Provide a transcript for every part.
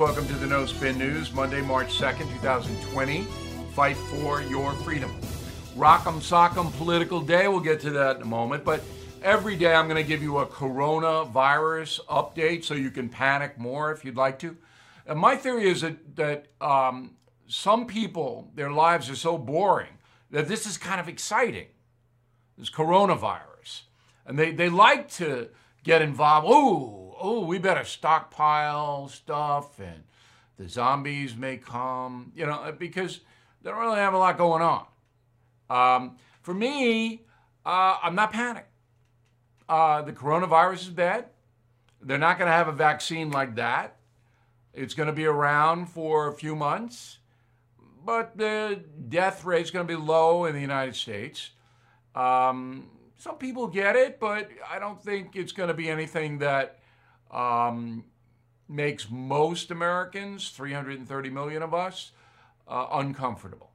Welcome to the No Spin News, Monday, March 2nd, 2020. Fight for your freedom. Rock'em sock'em political day. We'll get to that in a moment. But every day I'm going to give you a coronavirus update so you can panic more if you'd like to. And my theory is that, that um, some people, their lives are so boring that this is kind of exciting, this coronavirus. And they, they like to get involved. Ooh, oh, we better stockpile stuff and the zombies may come, you know, because they don't really have a lot going on. Um, for me, uh, I'm not panicked. Uh, the coronavirus is bad. They're not going to have a vaccine like that. It's going to be around for a few months, but the death rate is going to be low in the United States. Um, some people get it, but I don't think it's going to be anything that um, makes most Americans, 330 million of us, uh, uncomfortable.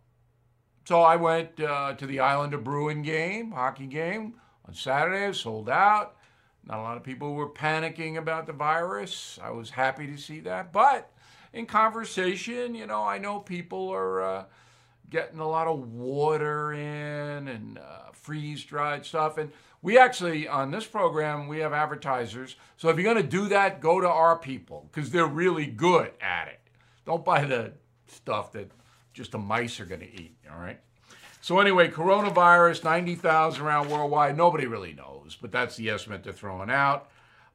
So I went uh, to the Islander Bruin game, hockey game, on Saturday, sold out. Not a lot of people were panicking about the virus. I was happy to see that. But in conversation, you know, I know people are uh, getting a lot of water in and uh, freeze dried stuff. And we actually, on this program, we have advertisers. So if you're going to do that, go to our people because they're really good at it. Don't buy the stuff that just the mice are going to eat, all right? So anyway, coronavirus, 90,000 around worldwide. Nobody really knows, but that's the estimate they're throwing out.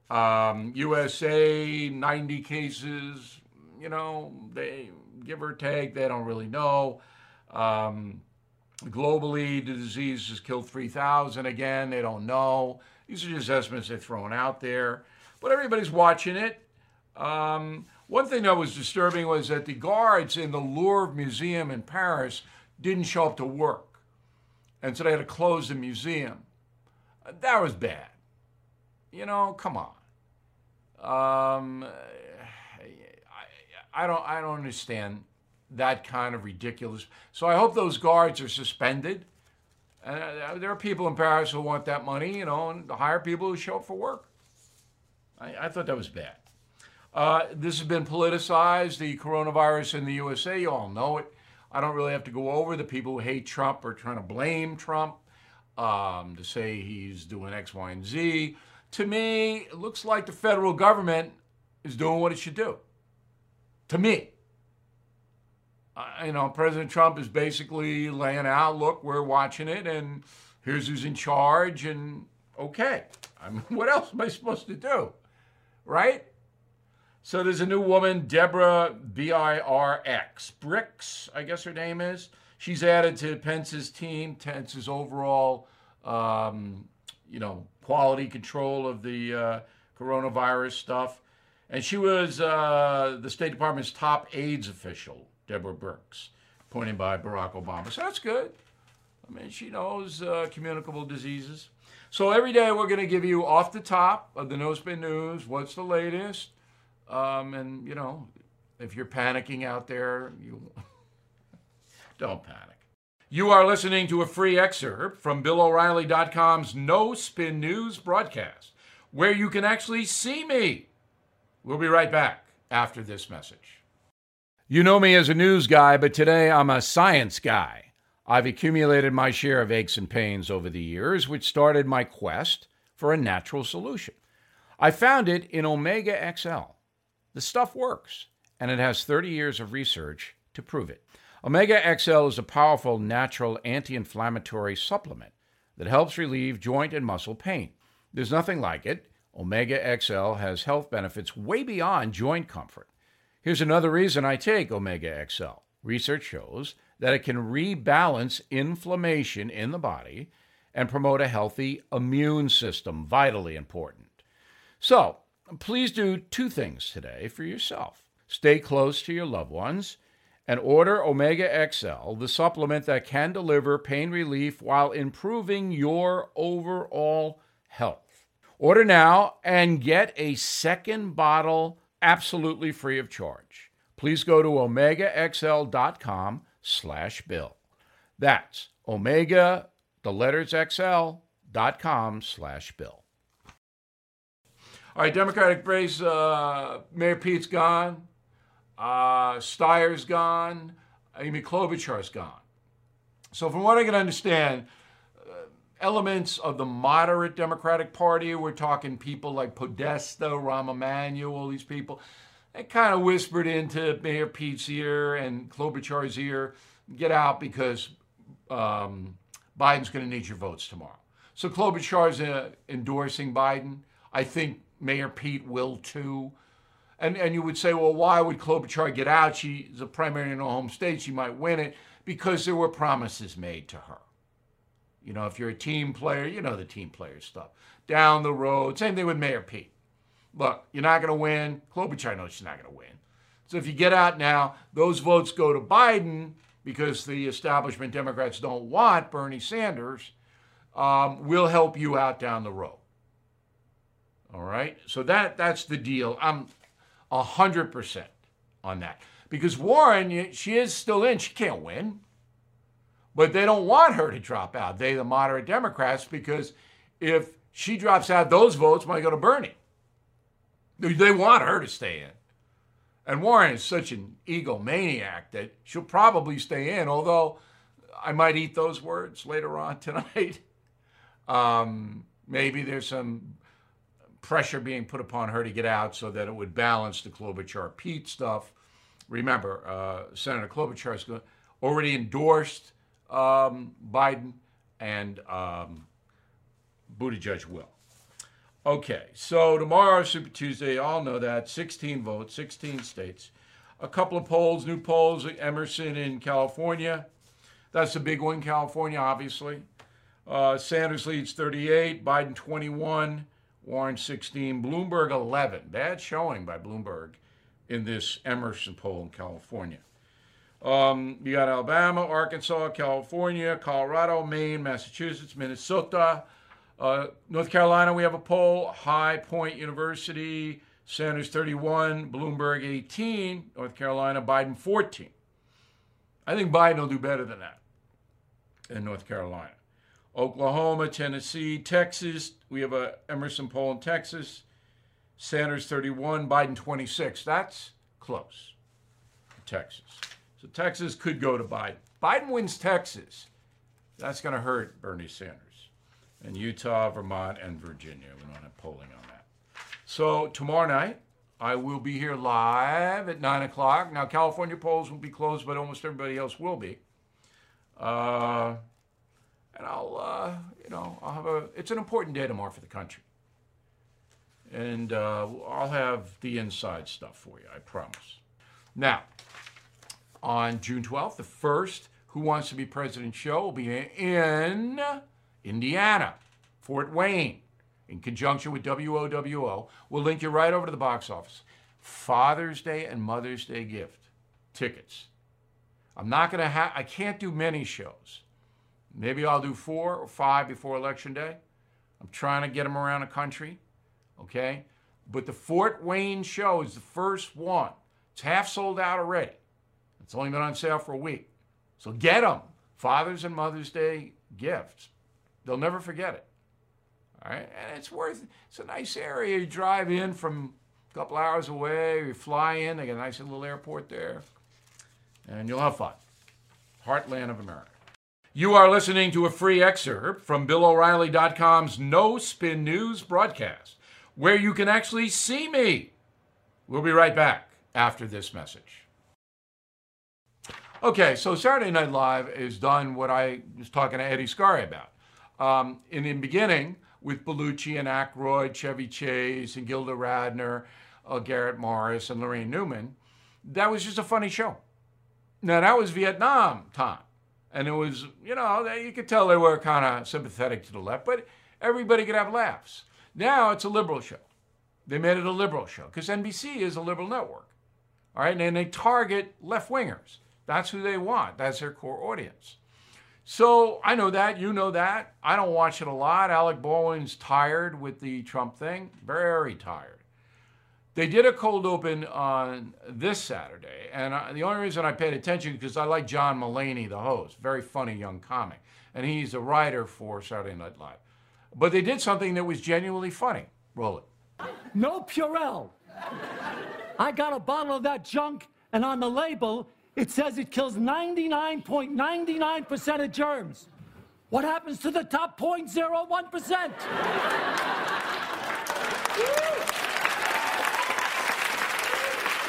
Um, USA, 90 cases. You know, they give or take, they don't really know. Um, Globally, the disease has killed 3,000. Again, they don't know. These are just estimates they're throwing out there. But everybody's watching it. Um, one thing that was disturbing was that the guards in the Louvre Museum in Paris didn't show up to work. And so they had to close the museum. That was bad. You know, come on. Um, I, I, don't, I don't understand that kind of ridiculous. So I hope those guards are suspended. Uh, there are people in Paris who want that money, you know, and hire people who show up for work. I, I thought that was bad. Uh, this has been politicized, the coronavirus in the USA. You all know it. I don't really have to go over. The people who hate Trump or trying to blame Trump um, to say he's doing X, Y, and Z. To me, it looks like the federal government is doing what it should do. To me uh, you know, President Trump is basically laying out, look, we're watching it, and here's who's in charge, and okay. I mean, what else am I supposed to do? Right? So there's a new woman, Deborah B I R X. Bricks, I guess her name is. She's added to Pence's team, Pence's overall, um, you know, quality control of the uh, coronavirus stuff. And she was uh, the State Department's top AIDS official Deborah Birx, appointed by Barack Obama. So that's good. I mean, she knows uh, communicable diseases. So every day we're going to give you off the top of the No Spin News what's the latest. Um, and, you know, if you're panicking out there, you don't panic. You are listening to a free excerpt from BillO'Reilly.com's No Spin News broadcast, where you can actually see me. We'll be right back after this message. You know me as a news guy, but today I'm a science guy. I've accumulated my share of aches and pains over the years, which started my quest for a natural solution. I found it in Omega XL. The stuff works, and it has 30 years of research to prove it. Omega XL is a powerful natural anti inflammatory supplement that helps relieve joint and muscle pain. There's nothing like it. Omega XL has health benefits way beyond joint comfort. Here's another reason I take Omega XL. Research shows that it can rebalance inflammation in the body and promote a healthy immune system, vitally important. So, please do two things today for yourself. Stay close to your loved ones and order Omega XL, the supplement that can deliver pain relief while improving your overall health. Order now and get a second bottle absolutely free of charge. Please go to omegaxl.com slash bill. That's omega, the letters xl.com slash bill. All right, Democratic race, uh, Mayor Pete's gone. Uh, Steyer's gone. Amy Klobuchar's gone. So, from what I can understand, elements of the moderate Democratic Party, we're talking people like Podesta, Rahm Emanuel, all these people, they kind of whispered into Mayor Pete's ear and Klobuchar's ear, get out because um, Biden's going to need your votes tomorrow. So Klobuchar's uh, endorsing Biden. I think Mayor Pete will too. And, and you would say, well, why would Klobuchar get out? She's a primary in her home state. She might win it because there were promises made to her. You know, if you're a team player, you know the team player stuff. Down the road, same thing with Mayor Pete. Look, you're not going to win. Klobuchar knows she's not going to win. So if you get out now, those votes go to Biden because the establishment Democrats don't want Bernie Sanders. Um, will help you out down the road. All right, so that that's the deal. I'm hundred percent on that because Warren, she is still in. She can't win, but they don't want her to drop out. They, the moderate Democrats, because if she drops out, those votes might go to Bernie. They want her to stay in. And Warren is such an egomaniac that she'll probably stay in, although I might eat those words later on tonight. Um, maybe there's some pressure being put upon her to get out so that it would balance the Klobuchar Pete stuff. Remember, uh, Senator Klobuchar has already endorsed um, Biden, and um, Buttigieg will. Okay, so tomorrow, Super Tuesday, all know that 16 votes, 16 states. A couple of polls, new polls, Emerson in California. That's a big one, California, obviously. Uh, Sanders leads 38, Biden 21, Warren 16, Bloomberg 11. Bad showing by Bloomberg in this Emerson poll in California. Um, you got Alabama, Arkansas, California, Colorado, Maine, Massachusetts, Minnesota, uh, North Carolina, we have a poll. High Point University, Sanders 31, Bloomberg 18, North Carolina, Biden 14. I think Biden will do better than that in North Carolina. Oklahoma, Tennessee, Texas, we have a Emerson poll in Texas. Sanders 31, Biden 26. That's close. Texas. So Texas could go to Biden. Biden wins Texas. That's going to hurt Bernie Sanders and Utah, Vermont, and Virginia. We don't have polling on that. So tomorrow night, I will be here live at 9 o'clock. Now, California polls will be closed, but almost everybody else will be. Uh, and I'll, uh, you know, I'll have a, it's an important day tomorrow for the country. And uh, I'll have the inside stuff for you, I promise. Now, on June 12th, the first Who Wants to Be President show will be in Indiana, Fort Wayne, in conjunction with WOWO, We'll link you right over to the box office. Father's Day and Mother's Day gift tickets. I'm not going to have, I can't do many shows. Maybe I'll do four or five before Election Day. I'm trying to get them around the country, okay? But the Fort Wayne show is the first one. It's half sold out already. It's only been on sale for a week. So get them. Father's and Mother's Day gifts. They'll never forget it. All right, and it's worth. It's a nice area. You drive in from a couple hours away. You fly in. They got a nice little airport there, and you'll have fun. Heartland of America. You are listening to a free excerpt from BillO'Reilly.com's No Spin News broadcast, where you can actually see me. We'll be right back after this message. Okay, so Saturday Night Live is done what I was talking to Eddie Scarry about. Um, in the beginning, with Belushi and Aykroyd, Chevy Chase, and Gilda Radner, uh, Garrett Morris, and Laraine Newman, that was just a funny show. Now, that was Vietnam time. And it was, you know, you could tell they were kind of sympathetic to the left, but everybody could have laughs. Now it's a liberal show. They made it a liberal show because NBC is a liberal network. All right, and they target left wingers. That's who they want, that's their core audience. So I know that, you know that. I don't watch it a lot. Alec Baldwin's tired with the Trump thing, very tired. They did a cold open on this Saturday, and I, the only reason I paid attention because I like John Mulaney, the host, very funny young comic, and he's a writer for Saturday Night Live. But they did something that was genuinely funny. Roll it. No Purell. I got a bottle of that junk and on the label, it says it kills 99.99% of germs. What happens to the top 0.01%?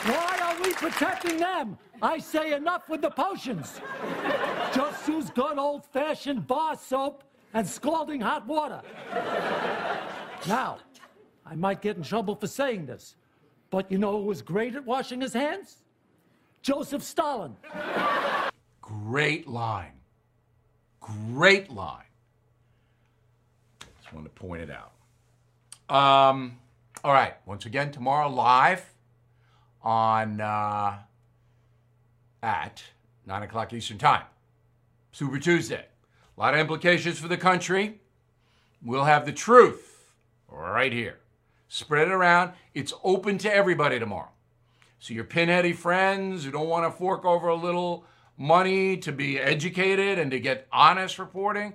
Why are we protecting them? I say enough with the potions. Just use good old fashioned bar soap and scalding hot water. Now, I might get in trouble for saying this, but you know who was great at washing his hands? Joseph Stalin. Great line. Great line. Just wanted to point it out. Um, all right. Once again, tomorrow live on uh, at 9 o'clock Eastern Time. Super Tuesday. A lot of implications for the country. We'll have the truth right here. Spread it around. It's open to everybody tomorrow. So your pinheady friends who don't want to fork over a little money to be educated and to get honest reporting,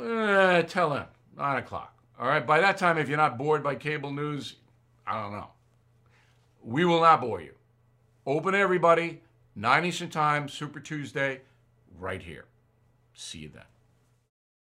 eh, tell them nine o'clock. All right. By that time, if you're not bored by cable news, I don't know. We will not bore you. Open everybody, 9 Eastern Time, Super Tuesday, right here. See you then.